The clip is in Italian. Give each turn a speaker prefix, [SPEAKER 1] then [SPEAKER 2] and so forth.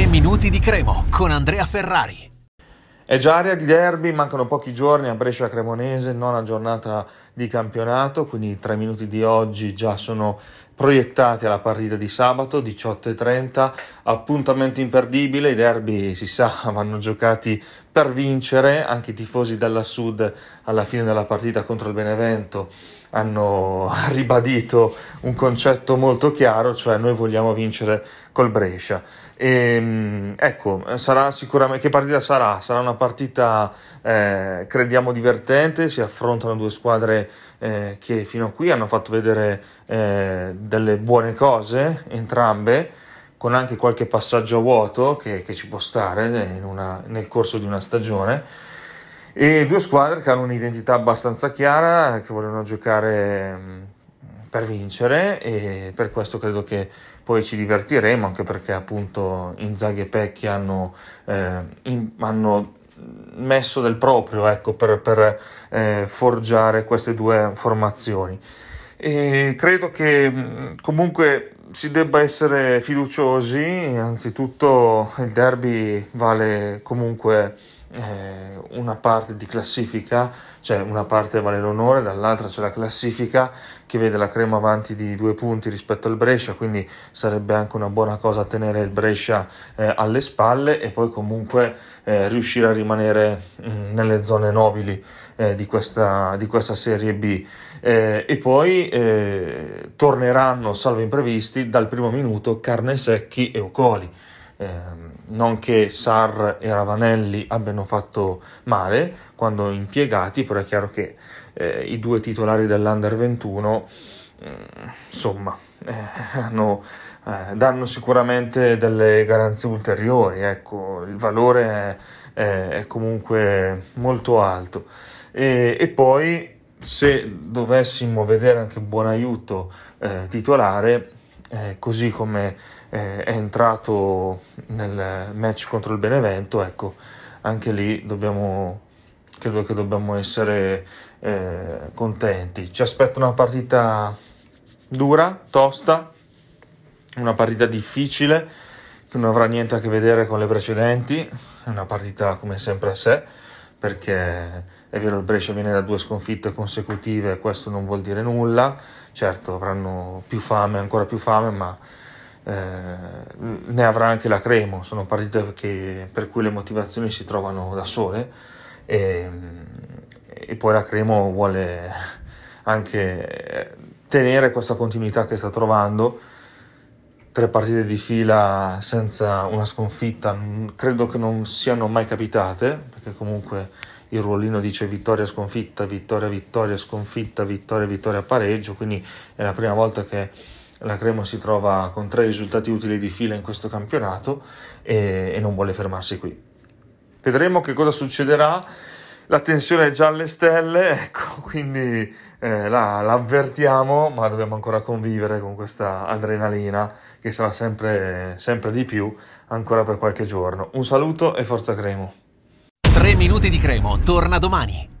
[SPEAKER 1] 3 minuti di Cremo con Andrea Ferrari.
[SPEAKER 2] È già area di derby, mancano pochi giorni a Brescia Cremonese, nona giornata di campionato, quindi i tre minuti di oggi già sono proiettati alla partita di sabato 18.30, appuntamento imperdibile, i derby si sa vanno giocati per vincere, anche i tifosi della Sud alla fine della partita contro il Benevento hanno ribadito un concetto molto chiaro, cioè noi vogliamo vincere col Brescia. E, ehm, ecco, sarà sicuramente che partita sarà? Sarà una partita eh, crediamo divertente, si affrontano due squadre eh, che fino a qui hanno fatto vedere eh, delle buone cose, entrambe con anche qualche passaggio vuoto che, che ci può stare una, nel corso di una stagione. E due squadre che hanno un'identità abbastanza chiara, che vogliono giocare mm, per vincere e per questo credo che poi ci divertiremo anche perché appunto Inzaghi e Pecchi hanno, eh, in, hanno messo del proprio ecco, per, per eh, forgiare queste due formazioni e credo che mm, comunque si debba essere fiduciosi. Anzitutto il derby vale comunque eh, una parte di classifica, cioè una parte vale l'onore, dall'altra c'è la classifica che vede la Crema avanti di due punti rispetto al Brescia, quindi sarebbe anche una buona cosa tenere il Brescia eh, alle spalle e poi comunque eh, riuscire a rimanere mh, mm, nelle zone nobili eh, di questa, di, questa, Serie B. Eh, e poi eh, torneranno, salvo imprevisti, dal primo minuto Carne Secchi e Ocoli eh, non che Sar e Ravanelli abbiano fatto male quando impiegati, però è chiaro che eh, i due titolari dell'Under 21 eh, insomma eh, hanno, eh, danno sicuramente delle garanzie ulteriori, ecco, il valore è, è, è comunque molto alto. E, e, poi se dovessimo vedere anche buon aiuto eh, titolare, eh, così come eh, è entrato nel match contro il Benevento, ecco, anche lì dobbiamo, credo che dobbiamo essere eh, contenti. Ci aspetta una partita dura, tosta, una partita difficile che non avrà niente a che vedere con le precedenti, è una partita come sempre a sé perché è vero il Brescia viene da due sconfitte consecutive, questo non vuol dire nulla, certo avranno più fame, ancora più fame, ma eh, ne avrà anche la Cremo, sono partite che, per cui le motivazioni si trovano da sole. E, e poi la Cremo vuole anche tenere questa continuità che sta trovando tre partite di fila senza una sconfitta credo che non siano mai capitate perché comunque il ruolino dice vittoria sconfitta vittoria vittoria sconfitta vittoria vittoria pareggio quindi è la prima volta che la Cremo si trova con tre risultati utili di fila in questo campionato e, e non vuole fermarsi qui. Vedremo che cosa succederà la tensione è già alle stelle, ecco, quindi eh, la, la, ma dobbiamo ancora convivere con questa adrenalina che sarà sempre, sempre di più ancora per qualche giorno. Un saluto e forza Cremo.
[SPEAKER 1] 3 minuti di Cremo, torna domani.